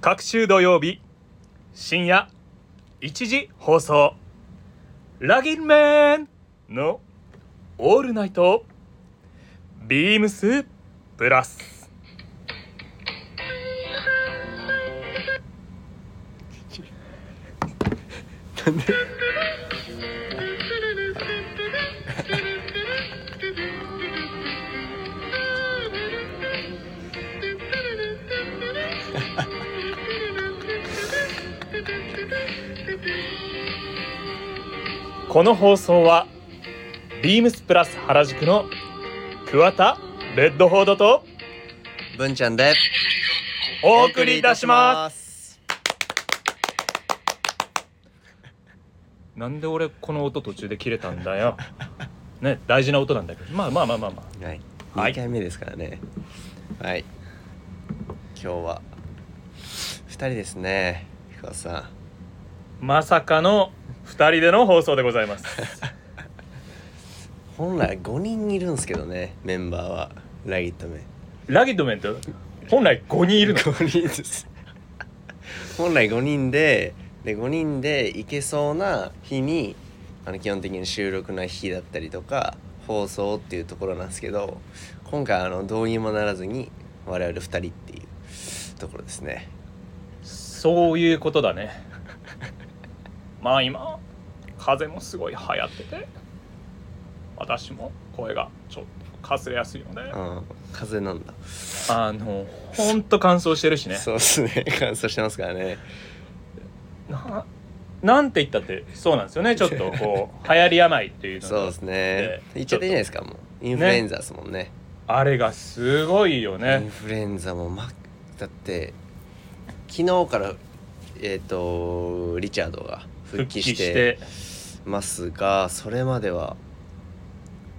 各週土曜日深夜1時放送ラギンメンのオールナイトビームスプラス。この放送はビームスプラス原宿の桑田レッドフォードと文ちゃんでお送りいたします。す なんで俺この音途中で切れたんだよ。ね大事な音なんだけど。まあまあまあまあまあ。はい。はい。2回目ですからね。はい。今日は2人ですね深田さまさかの2人での放送でございます。ん 本来5人いるんですけどねメンバーは。ラギットメン。ラギットメント本来5人いるの？5人です。本来5人でで5人で行けそうな日にあの基本的に収録な日だったりとか放送っていうところなんですけど今回あのどうにもならずに我々2人っていうところですね。そういうことだねまあ今風邪もすごい流行ってて私も声がちょっとかすれやすいので。うん風邪なんだ。あのほんと乾燥してるしね。そうっすね。乾燥してますからね。ななんて言ったってそうなんですよね。ちょっとこう 流行り病っていうのそうですね。で言っちゃっていいじゃないですかもう。インフルエンザですもんね。あれがすごいよインねフルエンザもまだって昨日からえっ、とリチャードが復帰してますがそれまでは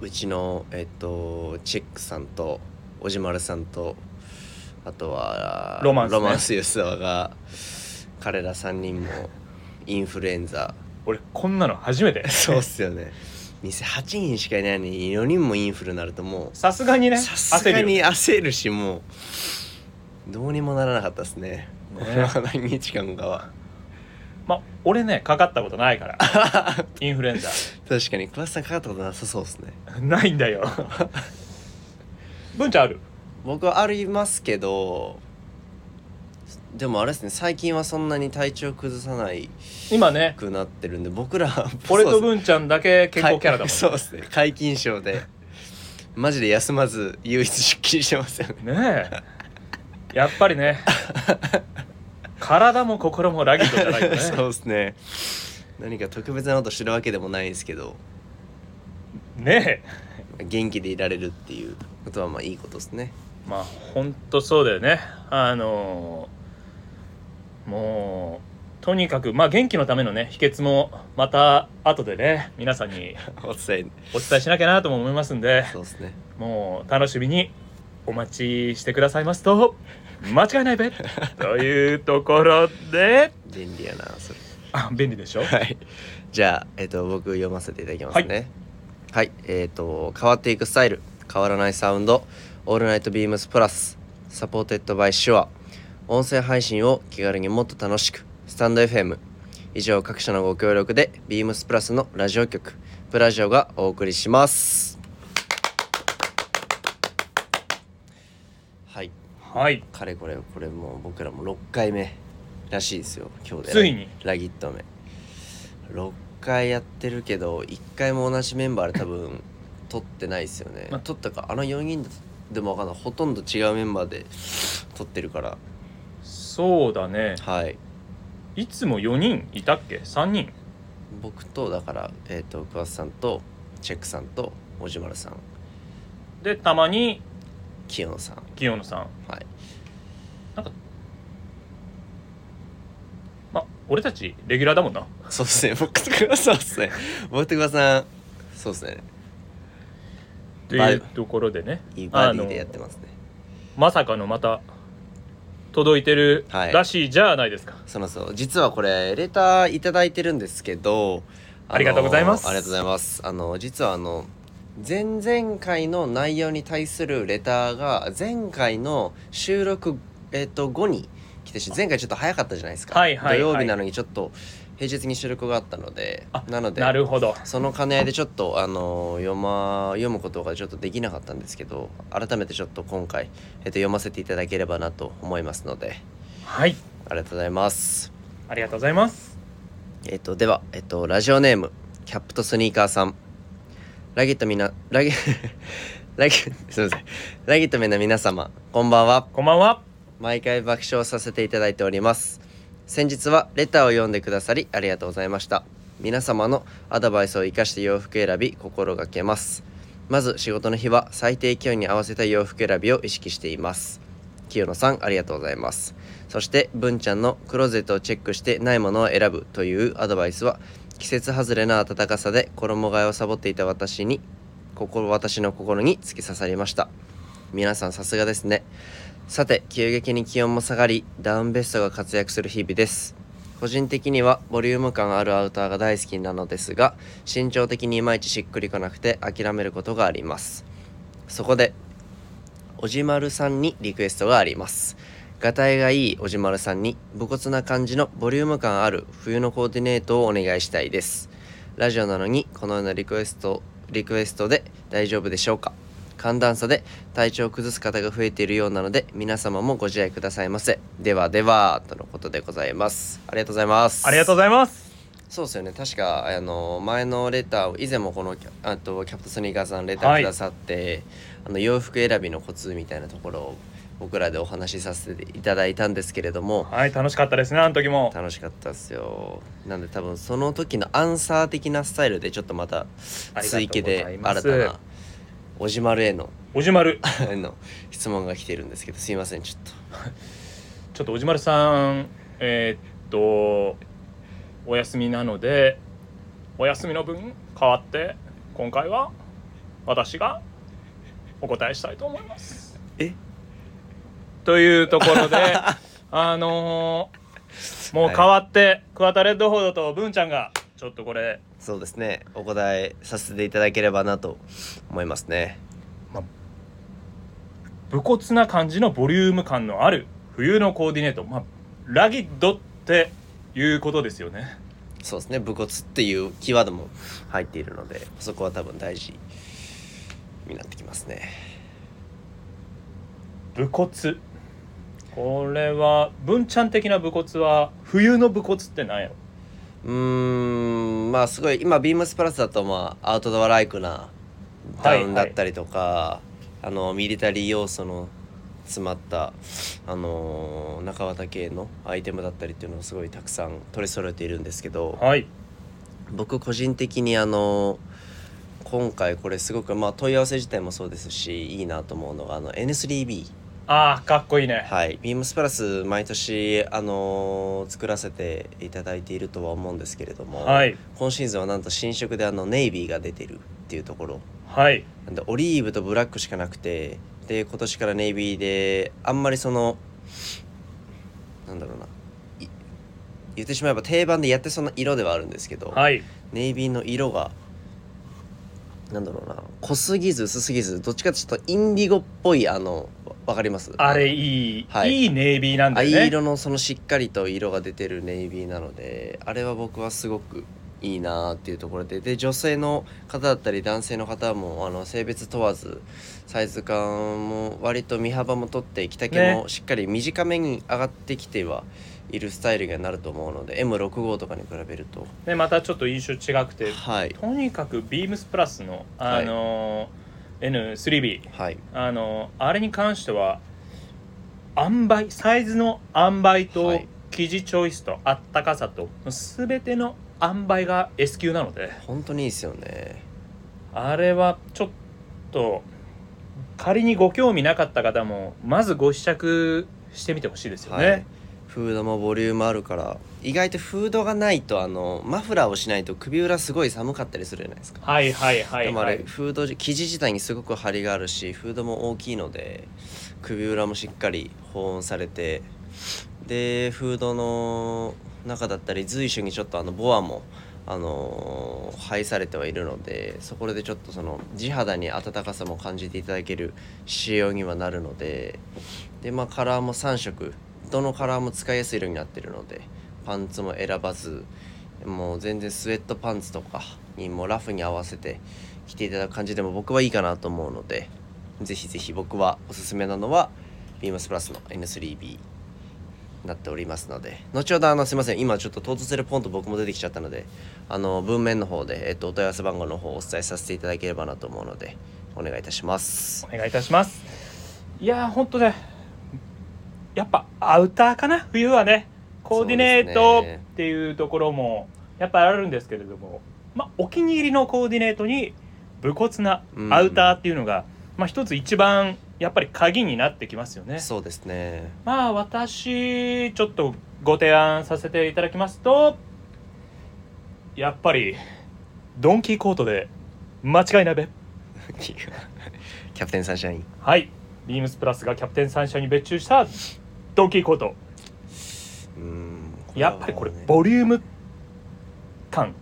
うちのえっ、とチェックさんとおじまるさんとあとはロマンスね。ロマンス吉沢が彼ら3人もインフルエンザ。俺こんなの初めて。そうっすよね。店8人しかいないのに4人もインフルになるともさすがにねうさすがに焦るしもうどうにもならなかったですね。ね。何日間かはまあ俺ねかかったことないから。インフルエンザ。確かに桑田さんかかったことなさそうですね。ないんだよ。文ちゃんある？僕はありますけどでもあれですね最近はそんなに体調崩さない今ね。くなってるんで僕ら 俺と文ちゃんだけ健康キャラだもんすそうですね。皆勤賞で。マジで休まず唯一出勤してますよね。ねえ。やっぱりね体も心もラギットじゃないとね。そうですね。何か特別なことしてるわけでもないんですけど。ね元気でいられるっていうことはまあいいことですね。えまあほんとそうだよね。あのもうとにかくまあ元気のためのね秘訣もまた後でね皆さんに お伝え。お伝えしなきゃなとも思いますんでそうですね。もう楽しみにお待ちしてくださいますと間違いないべ。というところで。便利やなそれ。あ便利でしょ？はい。じゃあ、えっと僕読ませていただきますね。はい、えっ、と変わっていくスタイル。変わらないサウンド。 All Night BEAMS PLUS。Supported by SHURE。音声配信を気軽にもっと楽しく。 stand.fm 以上各社のご協力でビームスプラスのラジオ局。プラジオがお送りしますはい。はいかれこれこれもう僕らも6回目らしいですよ今日で。ついに？ RUGGEDMEN。6回やってるけど1回も同じメンバーで多分撮ってないですよね、ま撮ったかあの4人でも分かんない。ほとんど違うメンバーで撮ってるから。そうだね。はい。いつも4人いたっけ？3人？僕とだからえっ、と桑田さんとチェックさんとおじまるさん。でたまに清野さん。清野さん。はい。まあ俺たちレギュラーだもんな。そうですね。僕と桑田さんそうですね。僕と桑田さん。そうですね。というところでね。いいバディでやってますね。まさかのまた届いてるはい。らしいじゃないですか、そのそう。実はこれレターいただいてるんですけどのありがとうございます。ありがとうございます。あの実はあの前々回の内容に対するレターが前回の収録、えっと後に来てし前回ちょっと早かったじゃないですか、はいはいはい。土曜日なのにちょっと平日に収録があったのであなのでなるほど。その兼ね合いでちょっとあの読ま読むことがちょっとできなかったんですけど改めてちょっと今回、えっと、読ませていただければなと思いますのではい。ありがとうございます。ありがとうございます。えっとでは、えっと、ラジオネームキャップとスニーカーさんラギットみなラギ ラギすみません。ラギットみな皆様こんばんは。こんばんは。毎回爆笑させていただいております。先日はレターを読んでくださりありがとうございました。皆様のアドバイスを生かして洋服選び心がけます。まず仕事の日は最低気温に合わせた洋服選びを意識しています。清野さんありがとうございます。そして文ちゃんのクローゼットをチェックしてないものを選ぶというアドバイスは季節外れな暖かさで衣替えをサボっていた私に心私の心に突き刺さりました。皆さんさすがですね。さて急激に気温も下がりダウンベストが活躍する日々です。個人的にはボリューム感あるアウターが大好きなのですが身長的にいまいちしっくりこなくて諦めることがあります。そこでおじまるさんにリクエストがあります。がたいがいいおじまるさんに武骨な感じのボリューム感ある冬のコーディネートをお願いしたいです。ラジオなのにこのようなリクエストリクエストで大丈夫でしょうか。寒暖差で体調を崩す方が増えているようなので皆様もご自愛くださいませ。ではではとのことでございます。ありがとうございます。ありがとうございます。そうですよね。確かあの前のレターを以前もこのあとキャプテンスニーカーさんレターくださって、あの洋服選びのコツみたいなところを僕らでお話しさせていただいたんですけれどもはい楽しかったですねあの時も。楽しかったですよ。なんで多分その時のアンサー的なスタイルでちょっとまた追記で新たなおじまるへのおじまる。あの質問が来てるんですけどすいませんちょっと。ちょっとおじまるさんえーっとお休みなのでお休みの分代わって今回は私がお答えしたいと思います。え？というところで あのーもう代わって、桑田レッドフォードと文ちゃんがちょっとこれそうですね。お答えさせていただければなと思いますね。武骨な感じのボリューム感のある冬のコーディネート。まあラギッドっていうことですよね。そうですね。武骨っていうキーワードも入っているのでそこは多分大事になってきますね。武骨これは文ちゃん的な武骨は冬の武骨って何やろ？うーんまあすごい今ビームスプラスだとまあアウトドアライクなダウンだったりとか、あのミリタリー要素の詰まったあの中綿系のアイテムだったりっていうのをすごいたくさん取り揃えているんですけどはい。僕個人的にあの今回これすごくまあ問い合わせ自体もそうですしいいなと思うのがあの N3B ああかっこいいね。はい、ビームスプラス毎年、あのー作らせていただいているとは思うんですけれども、はい。今シーズンはなんと新色であのネイビーが出てるっていうところ。はい。なんでオリーブとブラックしかなくてで今年からネイビーであんまりそのなんだろうな。い言ってしまえば定番でやってそうな色ではあるんですけど、はい。ネイビーの色がなんだろうな。濃すぎず薄すぎずどっちかっていうとインディゴっぽいあのわわかります？あれいい、はい。い、いネイビーなんだよね。藍色のそのしっかりと色が出てるネイビーなのであれは僕はすごくいいなっていうところで。で女性の方だったり男性の方もあの性別問わずサイズ感も割と身幅も取って着丈もね。しっかり短めに上がってきてはいるスタイルになると思うので M65 とかに比べると。でまたちょっと印象違くて。はい。とにかくビームスプラスのあのー N3B はい。あのーあれに関しては塩梅サイズの塩梅とはい。生地チョイスとあったかさと全ての塩梅が S 級なので。本当にいいですよね。あれはちょっと仮にご興味なかった方もまずご試着してみてほしいですよね、はいフードもボリュームあるから意外とフードがないとあのマフラーをしないと首裏すごい寒かったりするじゃないですか。はいはいはいでもあれはいフードじ生地自体にすごく張りがあるしフードも大きいので首裏もしっかり保温されてでフードの中だったり随所にちょっとあのボアもあのー配されてはいるのでそこでちょっとその地肌に温かさも感じていただける仕様にはなるのででまあカラーも3色どのカラーも使いやすい色になってるのでパンツも選ばずもう全然スウェットパンツとかにもラフに合わせて着ていただく感じでも僕はいいかなと思うのでぜひぜひ僕はおすすめなのはビームスプラスの N3B になっておりますので後ほどあのすいません今ちょっとトートセルポンと僕も出てきちゃったのであの文面の方で、えっと、お問い合わせ番号の方をお伝えさせていただければなと思うのでお願いいたします。お願いいたします。いやーほんとねやっぱアウターかな？冬はね。コーディネートっていうところもやっぱあるんですけれども、まあ、お気に入りのコーディネートに武骨なアウターっていうのが、まあ、一つ一番やっぱり鍵になってきますよね。そうですね。まあ私ちょっとご提案させていただきますとやっぱりドンキーコートで間違いないべ。キャプテンサンシャイン。はい。ビームスプラスがキャプテンサンシャインに別注したドンキーコートうん。やっぱりこれボリューム感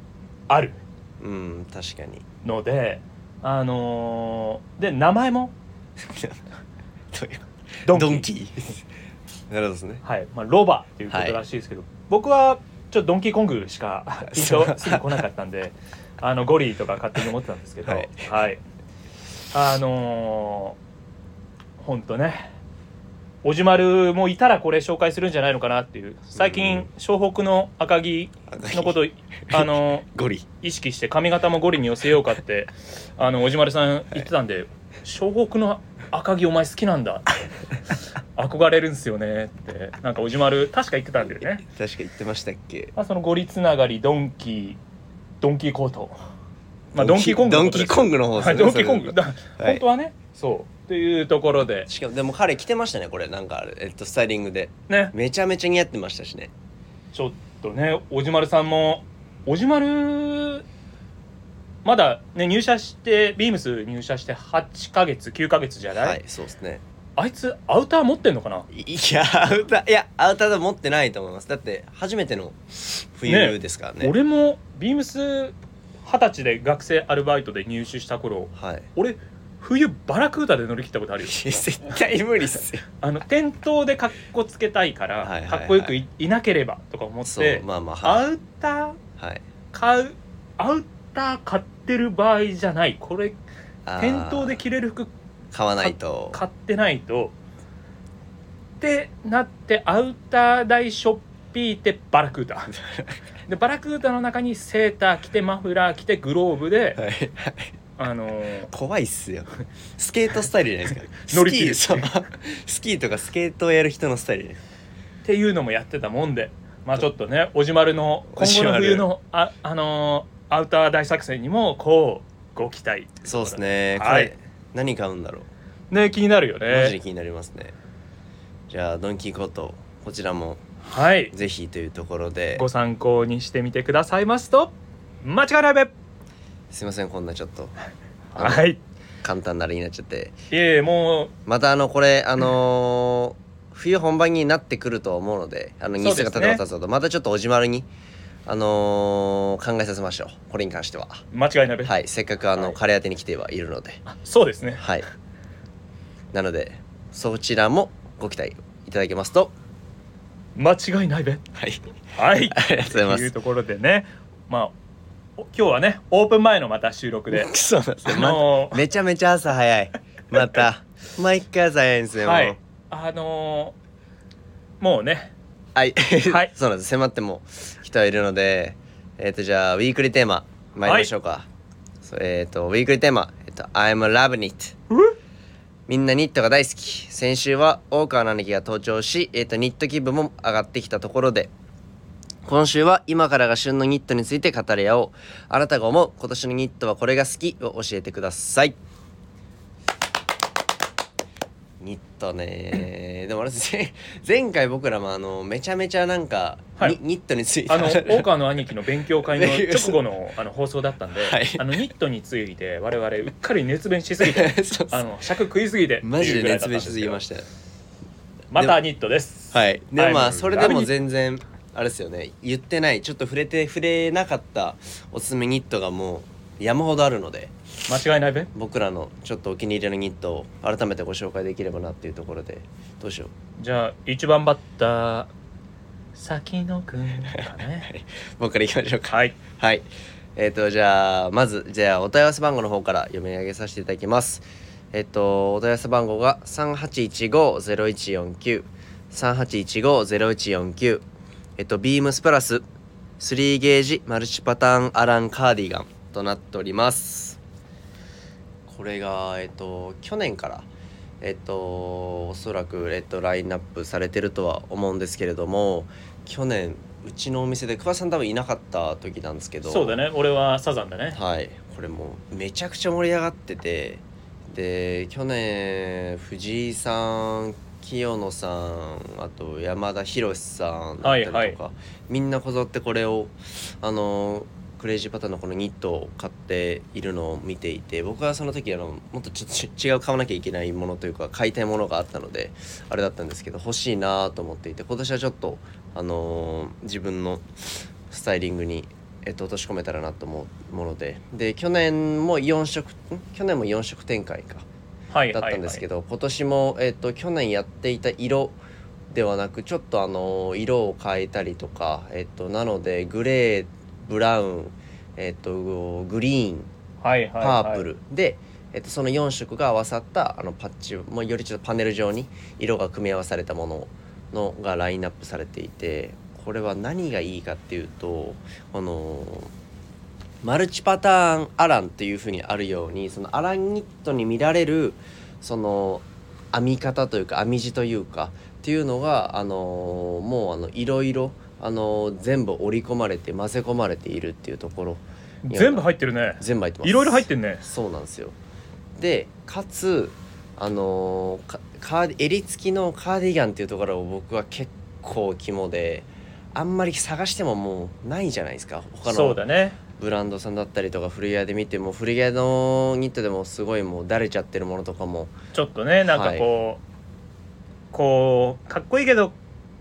ある。うん確かに。のであのーで名前も？ドンキー。ドンキー。なるほどですね。はい。まあ、ロバっていうことらしいですけど、僕はちょっとドンキーコングしかピンとすぐ来なかったんであのゴリとか勝手に思ってたんですけど。はい、あのー、ほんとねおじまるもいたらこれ紹介するんじゃないのかなっていう。最う近ん。湘北の赤城のこと あのゴリ。意識して髪型もゴリに寄せようかって あのおじまるさん言ってたんで「湘北の赤城お前好きなんだ」憧れるんすよねってなんかおじまる確か言ってたんだよね、確か言ってましたっけ。まあ、そのゴリつながりドンキードンキーコート。まあドンキーコングドンのことですキーコングの方ですはいねドンキーコング。だ、はい本当はねそうっていうところで。しかもでも彼着てましたねこれ。なんかえっとスタイリングで。ね。めちゃめちゃ似合ってましたしね。ちょっとねおじまるさんもおじまるまだね入社してビームス入社して8ヶ月9ヶ月じゃない、はいそうですね。あいつアウター持ってんのかな？い やアウターいやアウターで持ってないと思います。だって初めての冬ですからね。俺もビームス二十歳で学生アルバイトで入手した頃はい。俺冬バラクータで乗り切ったことあるよ。絶対無理っすよ。あの店頭でかっこつけたいから、はいはいはい。かっこよくいいなければとか思っそうて、まあまあはい。アウターはい。買うアウター買ってる場合じゃない。これあー。店頭で着れる服買わないと。買ってないと。ってなってアウター代ショッピーってバラクータ。でバラクータの中にセーター着てマフラー着てグローブで、はいあのー怖いっすよ。スケートスタイルじゃないですか。乗り切るスキーそう。スキーとかスケートをやる人のスタイル。じゃないっていうのもやってたもんで。まあちょっとねおじまるの今後の冬のあ、あのーアウター大作戦にもこうご期待。そうですね。はい。何買うんだろう。ね気になるよマジでね気になりますね。じゃあドンキーコートこちらもはい。ぜひというところで。ご参考にしてみてくださいますと間違いないべすいませんこんなちょっと。はい。簡単なあれになっちゃって。いえもう。またあのこれあのー冬本番になってくると思うのであの日数が経てば経つほどまたちょっとおじまるにあのー考えさせましょう。これに関しては。間違いないべはい。せっかくあの、はい。彼宛てに来てはいるので。あそうですね。はい。なのでそちらもご期待いただけますと。間違いないべ。はい。はい。ありがとうございます。というところでね。まあお今日はねオープン前のまた収録で。そうなんですあよ、まのーめちゃめちゃ朝早い。また。毎回朝早いんですよもう。はいあのーもうね。はい、はい。そうなんです。迫っても人はいるのでえっ、とじゃあウィークリーテーマ参りましょうか、そうえっ、とウィークリーテーマえっ、と I'm loving it みんなニットが大好き。先週は大川の兄貴が登場し、えー、とニット気分も上がってきたところで今週は今からが旬のニットについて語り合おう。あなたが思う今年のニットはこれが好きを教えてください。ニットね。でもあれ前前回僕らもあのめちゃめちゃなんか、はい。ニニットについて。あの大川の兄貴の勉強会の 直後のあの放送だったんで、はい。あのニットについて我々うっかり熱弁しすぎて あの尺食いすぎてマジで熱弁しすすぎましたよ。またニットです。はい。でもまあそれでも全然あれですよね。言ってない。ちょっと触れて触れなかったおすすめニットがもう山ほどあるので。間違いないべ。僕らのちょっとお気に入りのニットを改めてご紹介できればなっていうところで。どうしよう。じゃあ1番バッター先野くんかね。僕からいきましょうか。はい。はい。えっ、とじゃあまずじゃあお問い合わせ番号の方から読み上げさせていただきます。えっ、とお問い合わせ番号が3815-0149 3815-0149えっ、とビームスプラス3ゲージマルチパターンアランカーディガンとなっております。これがえっ、と去年からえっとおそらく、えっと、ラインナップされてるとは思うんですけれども去年うちのお店で桑田さん多分いなかった時なんですけどそうだね。俺はサザンだね。はい。これもうめちゃくちゃ盛り上がっててで去年藤井さん清野さんあと山田博さんだったりとか、はいはい。みんなこぞってこれをあのクレイジーパターンのこのニットを買っているのを見ていて僕はその時あのもっとちょっと違う買わなきゃいけないものというか買いたいものがあったのであれだったんですけど欲しいなと思っていて今年はちょっとあのー自分のスタイリングに、えっと、落とし込めたらなと思うもので。で去年も4色ん去年も4色展開か。はいだったんですけど、ど、今年も、えっと、去年やっていた色ではなくちょっとあの色を変えたりとか、えっと、なのでグレーブラウン、えっと、グリーンはいはいはい、パープル。で、えっと、その4色が合わさったあのパッチもうよりちょっとパネル状に色が組み合わされたもののがラインナップされていてこれは何がいいかっていうとこのマルチパターンアランっていうふうにあるようにそのアランニットに見られるその編み方というか編み地というかっていうのがあのもうあのいろいろあの全部織り込まれて混ぜ込まれているっていうところ。全部入ってるね。全部入ってます。いろいろ入ってんね。そうなんですよ。でかつあのーかカー襟付きのカーディガンっていうところを僕は結構肝であんまり探してももうないじゃないですか他の。そうだねブランドさんだったりとか古着屋で見ても古着屋のニットでもすごいもうだれちゃってるものとかも。ちょっとねなんかこう、こうかっこいいけど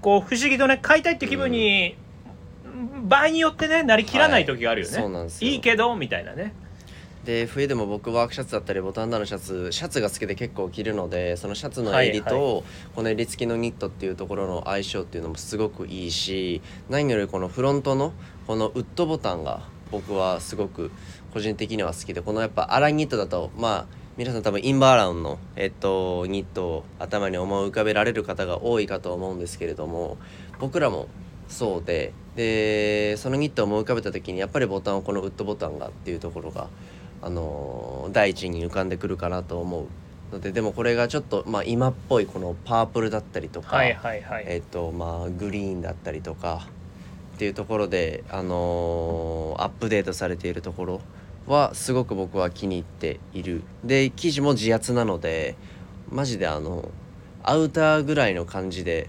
こう不思議とね買いたいって気分に、場合によってねなりきらない時があるよね、はいそうなんですよ。いいけどみたいなね。で冬でも僕ワークシャツだったりボタンダウンのシャツシャツが好きで結構着るのでそのシャツの襟と、はい。この襟付きのニットっていうところの相性っていうのもすごくいいし何よりこのフロントのこのウッドボタンが僕はすごく個人的には好きでこのやっぱアランニットだとまあ皆さん多分インバーラウンの、えっと、ニットを頭に思い浮かべられる方が多いかと思うんですけれども僕らもそうででそのニットを思い浮かべた時にやっぱりボタンをこのウッドボタンがっていうところが、あのー第一に浮かんでくるかなと思う。のででもこれがちょっと、まあ、今っぽいこのパープルだったりとか、はいはいはい、えっとまあグリーンだったりとかっていうところで、あのーアップデートされているところはすごく僕は気に入っている。で生地も自圧なのでマジであのアウターぐらいの感じで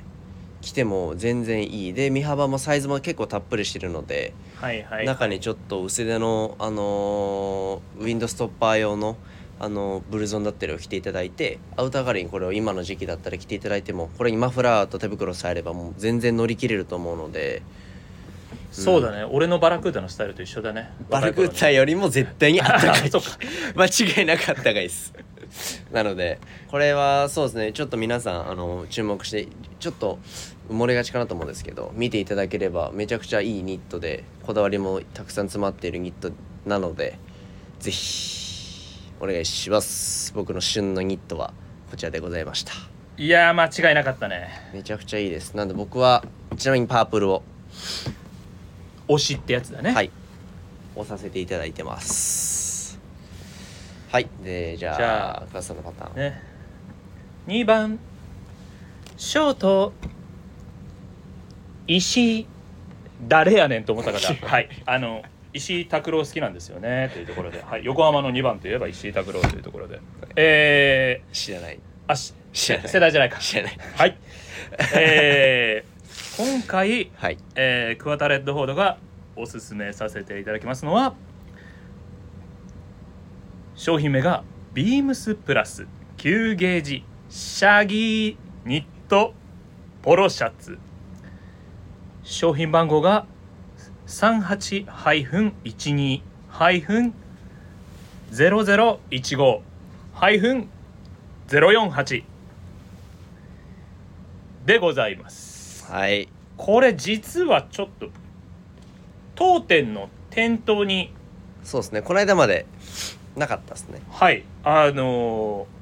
着ても全然いい。で身幅もサイズも結構たっぷりしてるので、はいはい中にちょっと薄手の、あのーウィンドストッパー用の、あのーブルゾンだったりを着ていただいてアウター代わりにこれを今の時期だったら着ていただいてもこれにマフラーと手袋さえあればもう全然乗り切れると思うのでそうだね、俺のバラクータのスタイルと一緒だね。バラクータよりも絶対にあったかい。そうか。間違いなかったかいです。なのでこれはそうですね。ちょっと皆さんあの注目してちょっと埋もれがちかなと思うんですけど見ていただければめちゃくちゃいいニットでこだわりもたくさん詰まっているニットなのでぜひお願いします。僕の旬のニットはこちらでございました。いやー間違いなかったね。めちゃくちゃいいです。なんで僕はちなみにパープルを推しってやつだね。はい。押させていただいてます。はい。でじゃあじゃあ桑田さんのパターン、ね。2番。ショート。石井誰やねんと思った方。はい。あの石井拓郎好きなんですよね。というところで、はい、横浜の2番といえば石井拓郎というところで。え知らない。ー、あし知らない。世代じゃないか。知らない。はい。えー、今回はい。えー、クワタレッドフォードがおすすめさせていただきますのは商品名がビームスプラス9ゲージシャギーニットポロシャツ。商品番号が0015-048でございますはい。これ実はちょっと当店の店頭にそうですね。この間までなかったですね。はい。あのー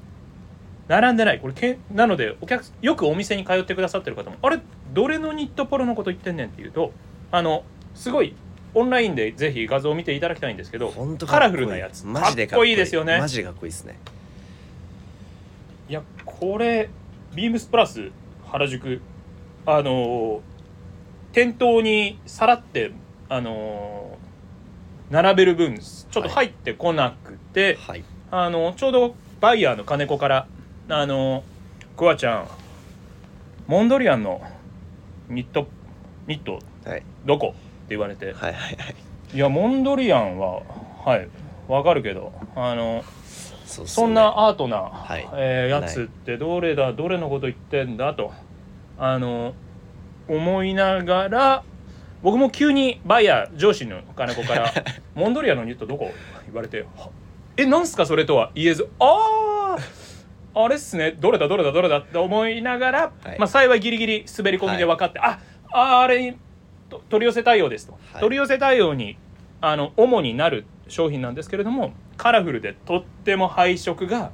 並んでない。これけなのでお客よくお店に通ってくださってる方もあれどれのニットポロのこと言ってんねんっていうとあのすごいオンラインでぜひ画像を見ていただきたいんですけど本当カラフルなやつ。マジでかっこいい。ですよね。マジでかっこいいですね。いやこれビームスプラス原宿あのー店頭にさらってあのー並べる分ちょっと入ってこなくて、はい。あのちょうどバイヤーの金子から「あのクワちゃんモンドリアンのニットニットはい。どこ?」って言われてはいはいはい「いやモンドリアンははいわかるけどあのそね。そんなアートな、はい。えーやつってどれだどれのこと言ってんだとあの思いながら僕も急にバイヤー上司の金子から「モンドリアンのニットどこ?」言われては「えなんすかそれ?」とは？言えず「あああれっすね。どれだ？どれだ？どれだ」って思いながら、はい。まあ、幸いギリギリ滑り込みで分かって「あああれと取り寄せ対応ですと」はい。取り寄せ対応にあの主になる商品なんですけれどもカラフルでとっても配色が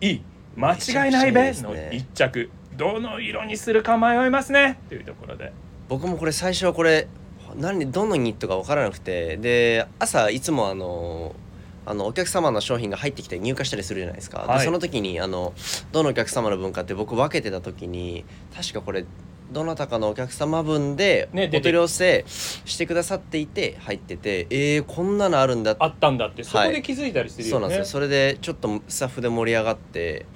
いい。間違いないべの一着どの色にするか迷いますね。っていうところで。僕もこれ最初はこれ何どのニットか分からなくて。で朝いつもあのあのお客様の商品が入ってきて入荷したりするじゃないですか、はい。でその時にあのどのお客様の分かって僕分けてた時に確かこれどなたかのお客様分でおね出て。取り寄せしてくださっていて入っててえー、こんなのあるんだ。あったんだってそこで気づいたりするよね、そうなんですよ。それでちょっとスタッフで盛り上がって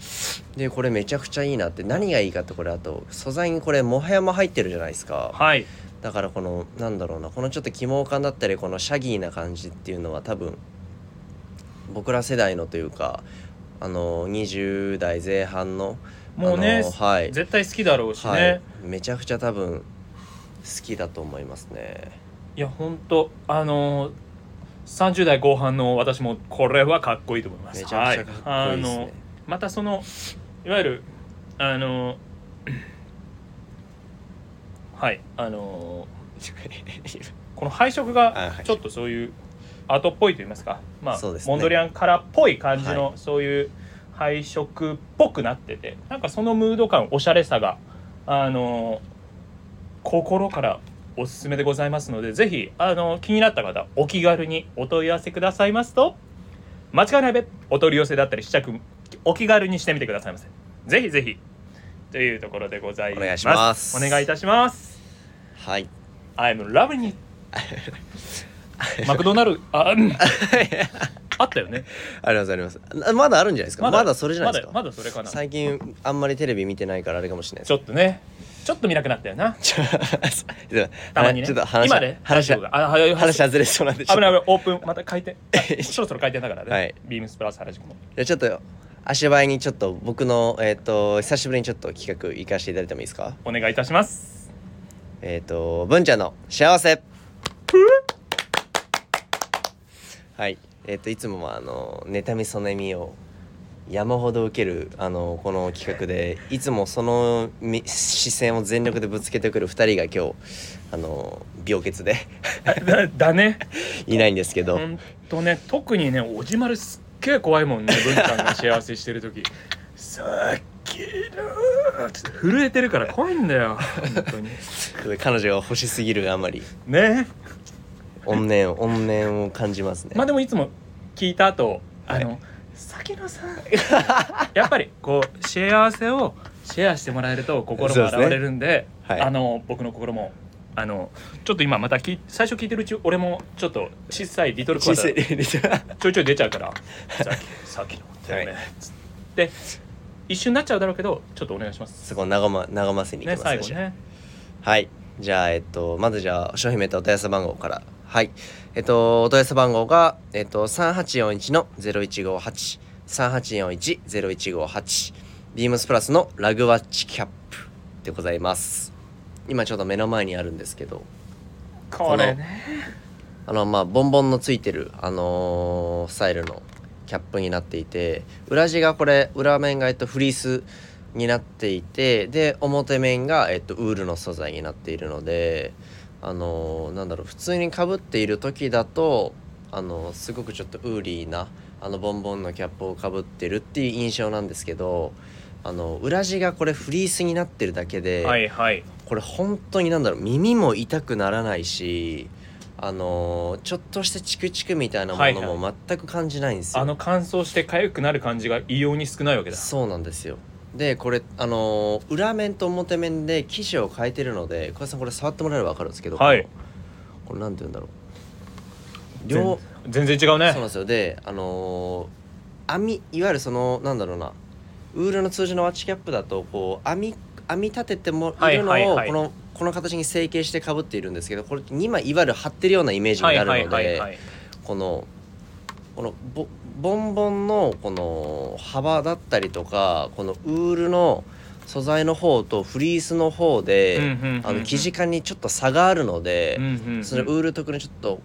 でこれめちゃくちゃいいなって何がいいかってこれあと素材にこれモハヤマ入ってるじゃないですか。はい。だからこのなんだろうなこのちょっと起毛感だったりこのシャギーな感じっていうのは多分僕ら世代のというかあの20代前半のもうねはい、絶対好きだろうしね、はい、めちゃくちゃ多分好きだと思いますね。いや本当あのー、30代後半の私もこれはかっこいいと思います。めちゃくちゃかっこいいですまたそのいわゆるあの はいあのこの配色がい。ちょっとそういうアートっぽいと言いますか、まあね。モンドリアンカラーっぽい感じはのそういう配色っぽくなっててなんかそのムード感おしゃれさがあの心からおすすめでございますのでぜひあの気になった方お気軽にお問い合わせくださいますと間違いないべお取り寄せだったり試着お気軽にしてみてくださいませ。ぜひぜひというところでございます。お願いします。お願いいたします。はい。I'm loving it. マクドナルドあうん あったよね。ありますあります。なまだあるんじゃないですか？まだそれじゃないですか？まだそれかな。最近あんまりテレビ見てないからあれかもしれないです。ちょっとね。ちょっと見なくなったよな。ちょたまにね。ちょっと話今ね話が話外れそうなんで危ない危ない。オープンまた開店あそろそろ開店だからね、はい。ビームスプラス原宿も。じゃあちょっと足早にちょっと僕のえっ、と久しぶりにちょっと企画行かせていただいてもいいですか？お願いいたします。えっ、と文ちゃんの幸せ。はいえっ、といつもはあの妬みそねみを山ほど受けるあのこの企画でいつもそのみ視線を全力でぶつけてくる2人が今日あの病欠でだだね。いないんですけど。とね特にねおじまるすっげえ怖いもんね文ちゃんが幸せしてる時。さっきのつって。震えてるから怖いんだよ本当に。彼女が欲しすぎるがあまり。ね怨念怨念を感じますね。まあでもいつも聞いた後あの、はい。先野さん。やっぱりこう幸せをシェアしてもらえると心も洗われるんではい。あの僕の心もあのちょっと今またき最初聞いてるうち俺もちょっと小さいリトルクワ小タさいちょいちょい出ちゃうから さっきのだよね、はいつって。一瞬なっちゃうだろうけどちょっとお願いします。そこ和ま和ませにいきねますじゃあ最後ね。はい。じゃあえっとまずじゃあ商品名とお問い合わせ番号からはい。えっとお問い合わせ番号がえっと3841の0158 3841 0158ビームスプラスのラグワッチキャップでございます。今ちょうど目の前にあるんですけど。これね。あのまあボンボンのついてるあのースタイルのキャップになっていて裏地がこれ裏面がえっとフリースになっていてで表面が、えっと、ウールの素材になっているのであのなんだろう普通にかぶっている時だとあのすごくちょっとウーリーなあのボンボンのキャップをかぶってるっていう印象なんですけどあの裏地がこれフリースになってるだけで、はいはい。これ本当になんだろう耳も痛くならないしあのちょっとしたチクチクみたいなもはいのも全く感じないんですよ。あの乾燥して痒くなる感じが異様に少ないわけだ。そうなんですよでこれあのー裏面と表面で生地を変えてるので小林さんこれ触ってもらえれば分かるんですけど、はい。これなんて言うんだろう。両全然違うね。そうなんですよ。であのー網いわゆるそのなんだろうなウールの通常のワッチキャップだとこう網網立ててもいるのを、はいはい。はいこのこの形に成形してかぶっているんですけどこれ2枚いわゆる貼ってるようなイメージになるので、はいはいはいはい。このこのボボンボンのこの幅だったりとかこのウールの素材の方とフリースの方で、生地感にちょっと差があるので、そのウール特にちょっと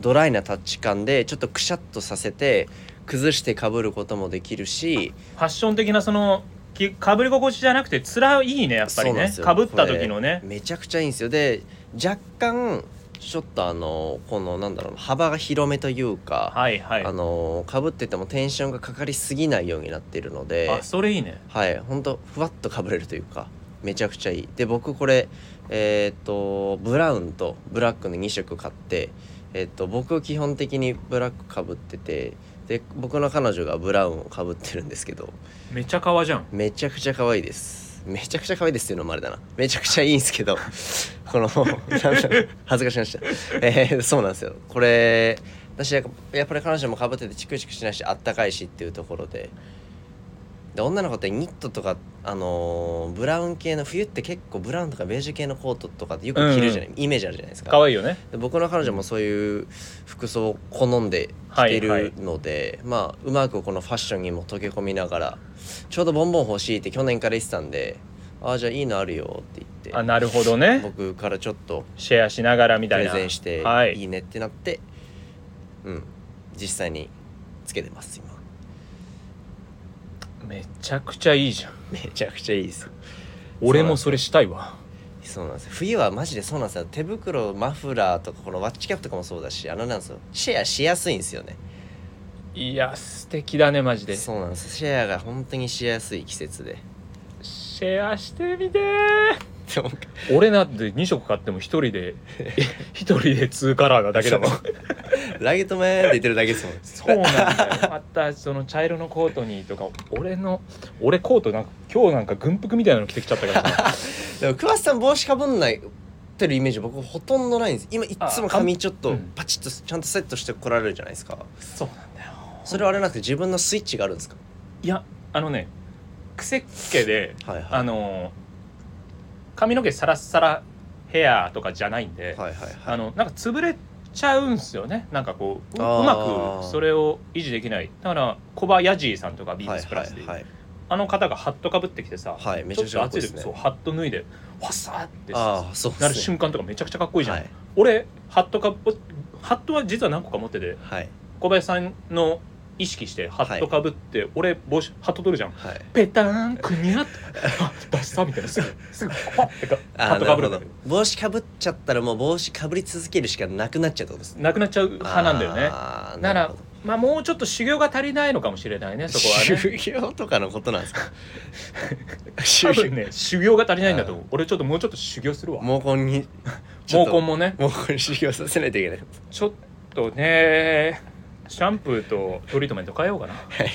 ドライなタッチ感でちょっとくしゃっとさせて崩してかぶることもできるしファッション的なそのきかぶり心地じゃなくてつらいいねやっぱりね。かぶった時のね。めちゃくちゃいいんですよ。で若干ちょっとあのこのなんだろうな幅が広めというか、はいはい。あのかぶっててもテンションがかかりすぎないようになっているのであそれいいね。はいほんとふわっとかぶれるというかめちゃくちゃいい。で僕これえーっとブラウンとブラックの2色買ってえーっと僕基本的にブラックかぶっててで僕の彼女がブラウンをかぶってるんですけどめちゃかわじゃん。めちゃくちゃ可愛いですめちゃくちゃ可愛いですっていうのもあれだな。めちゃくちゃいいんですけど。この恥ずかしましたえー、そうなんですよ。これ私やっぱり彼女もかぶっててチクチクしないしあったかいしっていうところで。で女の子ってニットとかあのーブラウン系の冬って結構ブラウンとかベージュ系のコートとかよく着るじゃない、イメージあるじゃないですか。かわいいよね。で僕の彼女もそういう服装を好んで着てるので、まあうまくこのファッションにも溶け込みながらちょうどボンボン欲しいって去年から言ってたんでああじゃあいいのあるよって言ってあなるほどね。僕からちょっとシェアしながらみたいな。ゼンして。はい。いいねってなって、うん。実際につけてます今めちゃくちゃいいじゃん。めちゃくちゃいいです。俺もそれしたいわ。そうなんですよ。冬はマジでそうなんですよ。手袋マフラーとかこのワッチキャップとかもそうだしあのなんですよ。シェアしやすいんですよね。いや素敵だねマジで。シそうなんですシェアが本当にしやすい季節で。ェアしてみてでも俺なんて2色買っても1人で 1人で2カラーなだけだもん。ラゲットメンって言ってるだけですもん。そうなんだよ。またその茶色のコートにとか俺の俺コートなんか今日なんか軍服みたいなの着てきちゃったからさ。でも桑田さん帽子かぶんないってるイメージ僕ほとんどないんです。今いっつも髪ちょっとパチッとちゃんとセットして来られるじゃないですか。そうなんだよ。それはあれなくて自分のスイッチがあるんですか？いやあのね癖っ気ではいはい。あの髪の毛サラッサラヘアとかじゃないんで、はいはいはい。あのなんか潰れちゃうんすよね。なんかこううまくそれを維持できない。だから小葉ヤジーさんとかビームスプラスで、はいはいはい。あの方がハットかぶってきてさ、はいめちゃくちゃかっこいいですね。そうハット脱いでわっさーってなる瞬間とかめちゃくちゃかっこいいじゃん、はい。俺ハットかぶハットは実は何個か持っててはい。小林さんの意識してハットかぶって、俺帽子ハット取るじゃん。はい。ペターンくにゃってあ出したみたいなすぐすぐパッてかハあットかぶるんだけど。帽子かぶっちゃったらもう帽子かぶり続けるしかなくなっちゃうってことですね。なくなっちゃう派なんだよね。ならまあもうちょっと修行が足りないのかもしれないねそこはね。修行とかのことなんですか？多修分ね 修行が足りないんだと思う。俺ちょっともうちょっと修行するわ。毛根に毛根もね。毛根に修行させないといけない。ちょっとねシャンプーとトリートメント変えようかな。はい。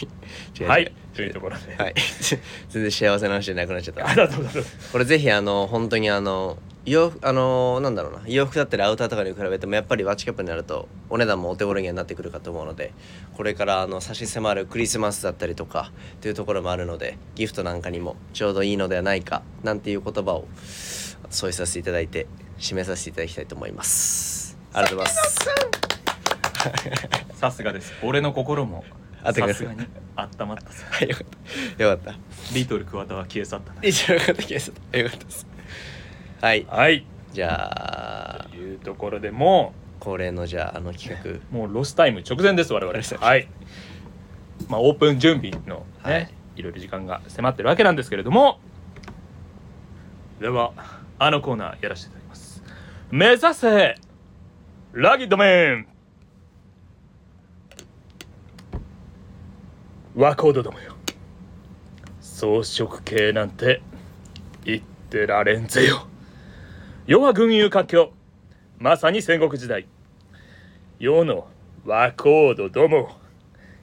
違う違う。はい。というところで、はい。全然幸せな話じゃなくなっちゃった。あだとだとこれぜひあの本当にあの洋服あのなんだろうな。洋服だったりアウターとかに比べてもやっぱりワッチキャップになるとお値段もお手頃にはなってくるかと思うのでこれからあの差し迫るクリスマスだったりとかというところもあるのでギフトなんかにもちょうどいいのではないかなんていう言葉を添えさせていただいて締めさせていただきたいと思います。ありがとうございます さすがです。俺の心もあてくださすがに温まったさ。はいよかった。よかった。リトル桑田は消え去ったよかったよかったです。はい。はい。じゃあというところでも恒例のじゃああの企画。うもうロスタイム直前です我々。はいはい。まあ、オープン準備のね、はい。い、ろいろ時間が迫ってるわけなんですけれどもではあのコーナーやらせていただきます。目指せラギッドメンワコードどもよ。装飾系なんて言ってられんぜよ。世は群雄割拠。まさに戦国時代。世の和コードども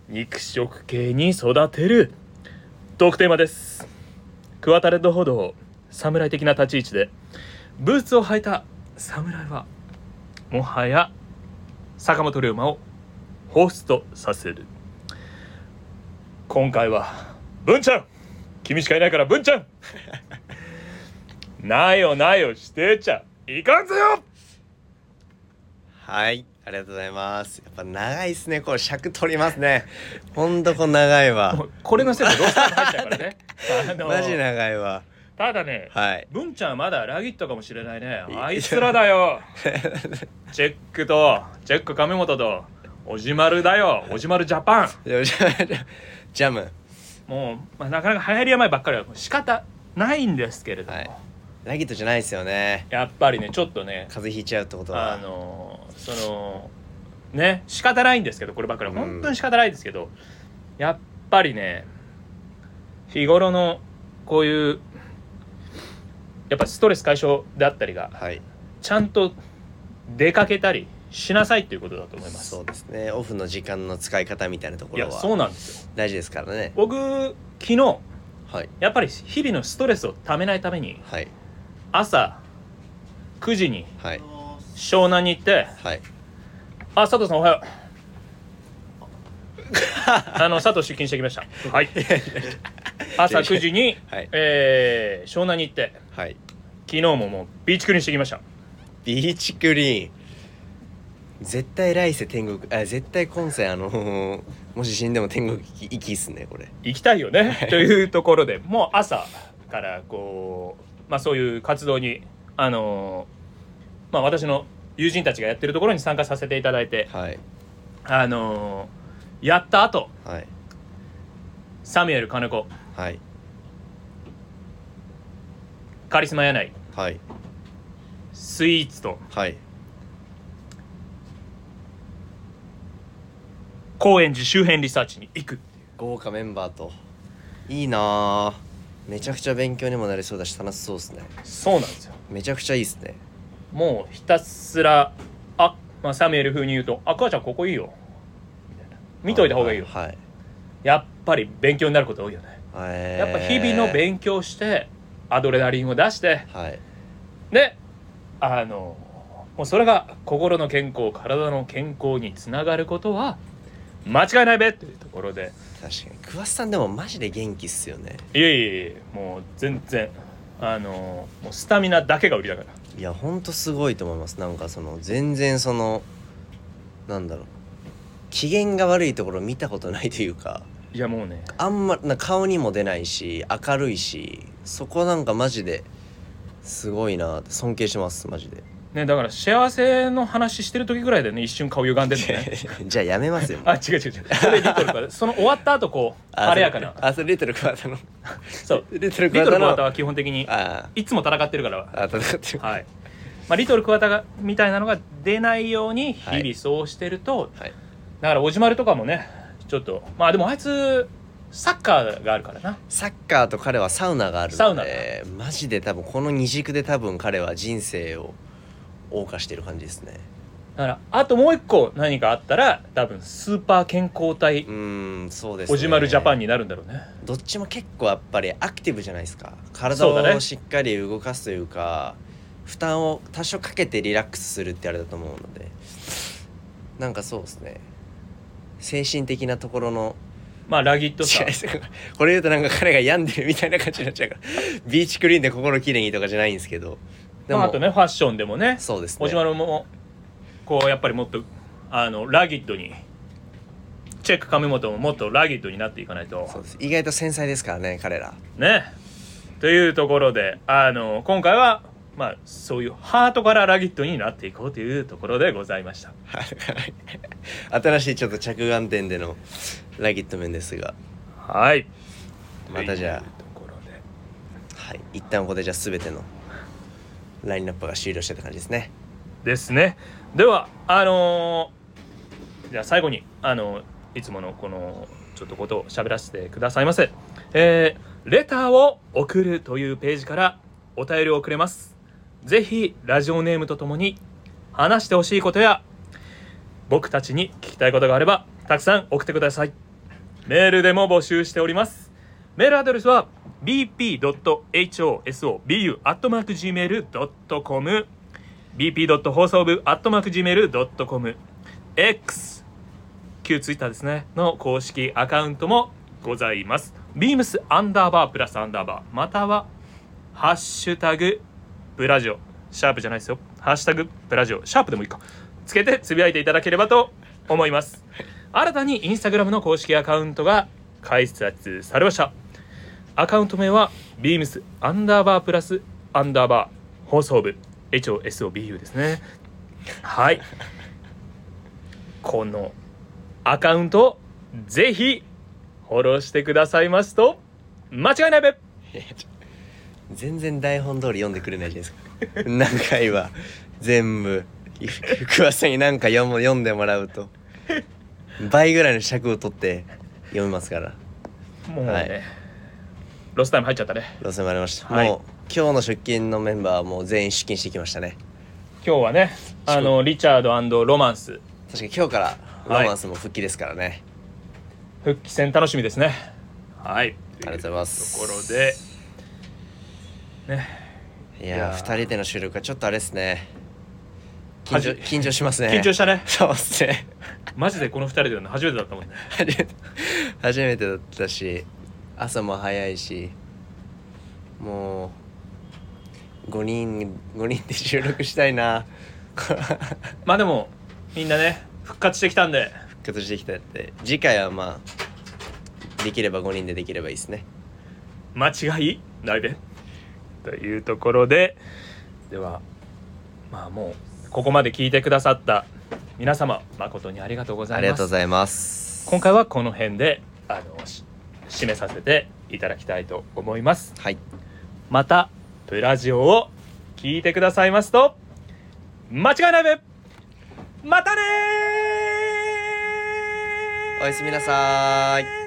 肉食系に育てる。トークテーマです。クワタレッドほど侍的な立ち位置で。ブーツを履いた侍はもはや坂本龍馬をホストさせる。今回は文ちゃん。君しかいないから文ちゃん。なよなよ。してちゃ。いかんぜよ。はいありがとうございます。やっぱ長いっすね。これ尺取りますね。ほんとこれ長いわ。これのせいでロースタ入っちゃうからね。あのマジ長いわ。ただねはい。文ちゃんはまだラギットかもしれないね。あいつらだよ。チェックとチェック亀本とおじまるだよ。おじまるジャパンジャム。もう、まあ、なかなか流行り病ばっかりは仕方ないんですけれども、はい。ラギットじゃないですよね。やっぱりねちょっとね風邪ひいちゃうってことは。あのそのね仕方ないんですけどこればっかりは。うん。本当に仕方ないですけど、やっぱりね日頃のこういうやっぱストレス解消であったりがはい。ちゃんと出かけたりしなさいっていうことだと思います。そうですね。オフの時間の使い方みたいなところいやそうはなんですよ。大事ですからね。僕昨日はい。やっぱり日々のストレスをためないためにはい。朝9時にはい。湘南に行ってはい「あ佐藤さんおはよう」あの佐藤出勤してきました。はい。朝9時に、はい。えー湘南に行ってはい。昨日ももうビーチクリーンしてきました。ビーチクリーン絶対来世天国あ絶対今世あのー もし死んでも天国行きっすねこれ。行きたいよね。というところでもう朝からこう、まあ、そういう活動にあのーまあ私の友人たちがやってるところに参加させていただいてはい。あのーやった後はい。サミュエル金子はい。カリスマ柳井はい。スイーツとはい高円寺周辺リサーチに行く。豪華メンバーと。いいなあ。めちゃくちゃ勉強にもなりそうだし楽しそうですね。そうなんですよ。めちゃくちゃいいっすね。もうひたすらあ、まあ、サミュエル風に言うと「あ母ちゃんここいいよ」みたいな。見といた方がいいよ。はい。やっぱり勉強になること多いよね。はい。やっぱ日々の勉強してアドレナリンを出してはい。であのもうそれが心の健康体の健康につながることは間違いないべ。というところで。確かに。桑田さんでもマジで元気っすよね。いえいえいえもう全然。あのもうスタミナだけが売りだから。いやほんとすごいと思います。なんかその全然そのなんだろう。機嫌が悪いところ見たことないというか。いやもうね。あんまな顔にも出ないし明るいしそこなんかマジですごいなって尊敬してますマジでねだから幸せの話してる時ぐらいでね一瞬顔歪んでるのね。じゃあやめますよ。あ違う違う違う。それリトルクワタその終わった後こう晴れやかな。あそれリトルクワタの。そう。リトルクリワタは基本的にあいつも戦ってるから。ああ戦ってる。はい、まあ、リトルクワタがみたいなのが出ないようにはい。日々そうしてると、はい。だからおじまるとかもねちょっとまあでもあいつサッカーがあるからな。サッカーと彼はサウナがあるサウナ。のでマジで多分この二軸で多分彼は人生を謳歌してる感じですね。だからあともう一個何かあったら多分スーパー健康体うーんそうですね。おじまるジャパンになるんだろうね。どっちも結構やっぱりアクティブじゃないですか。体をしっかり動かすというか負担を多少かけてリラックスするってあれだと思うので。なんかそうですね。精神的なところのまあラギットさ。これ言うとなんか彼が病んでるみたいな感じになっちゃうから。ビーチクリーンで心きれいにとかじゃないんですけどでも、まあ、あとねファッションでもねそうですね。おじまるもこうやっぱりもっとあのラギットにチェック亀本ももっとラギットになっていかないと。そうです。意外と繊細ですからね彼ら。ね。というところであの今回はまあそういうハートからラギットになっていこうというところでございました。新しいちょっと着眼点でのラギット面ですが。はい。またじゃあというところで。はい。一旦ここでじゃあ全てのラインナップが終了したって感じですね。ですね。ではあのーじゃあ最後にあのいつものこのちょっとことを喋らせてくださいませ。えー、レターを送るというページからお便りをくれます。ぜひラジオネームとともに話してほしいことや僕たちに聞きたいことがあればたくさん送ってください。メールでも募集しております。メールアドレスは bp.hosobu.gmail.com bp. 放送部 .gmail.com X 旧ツイッターですね。の公式アカウントもございます。beams アンダーバープラスアンダーバー。またはハッシュタグブラジオ。シャープじゃないですよ。ハッシュタグブラジオ。シャープでもいいか。つけてつぶやいていただければと思います。新たにインスタグラムの公式アカウントが開設されました。アカウント名は beams アンダーバープラスアンダーバー放送部。HOSOBU ですね。はい。このアカウントをぜひフォローしてくださいますと間違いないべ。全然台本通り読んでくれないじゃないですか。何回は全部福和さんに何か読む読んでもらうと。倍ぐらいの尺を取って読みますから。もうね、はいロスタイム入っちゃったね。路線もありました、はい。もう今日の出勤のメンバーはもう全員出勤してきましたね。今日はねあのリチャードロマンス。確かに今日からロマンスも復帰ですからね、復帰戦楽しみですね。はい。ありがとうございます。ところでね。いやーいやー。2人での収録はちょっとあれですね。緊張はじ緊張しますね。緊張したね。そうっすね。マジでこの二人でやるの初めてだったもんね。初めて初めてだったし朝も早いしもう5人5人で収録したいな。まあでもみんなね復活してきたんで。復活してきたって。次回はまあできれば5人でできればいいですね。間違い？ないべ。というところでではまあもうここまで聞いてくださった皆様誠にありがとうございます。ありがとうございます。今回はこの辺であのし締めさせていただきたいと思います。はい。またプラジオを聞いてくださいますと間違いないべ。またねー！おやすみなさーい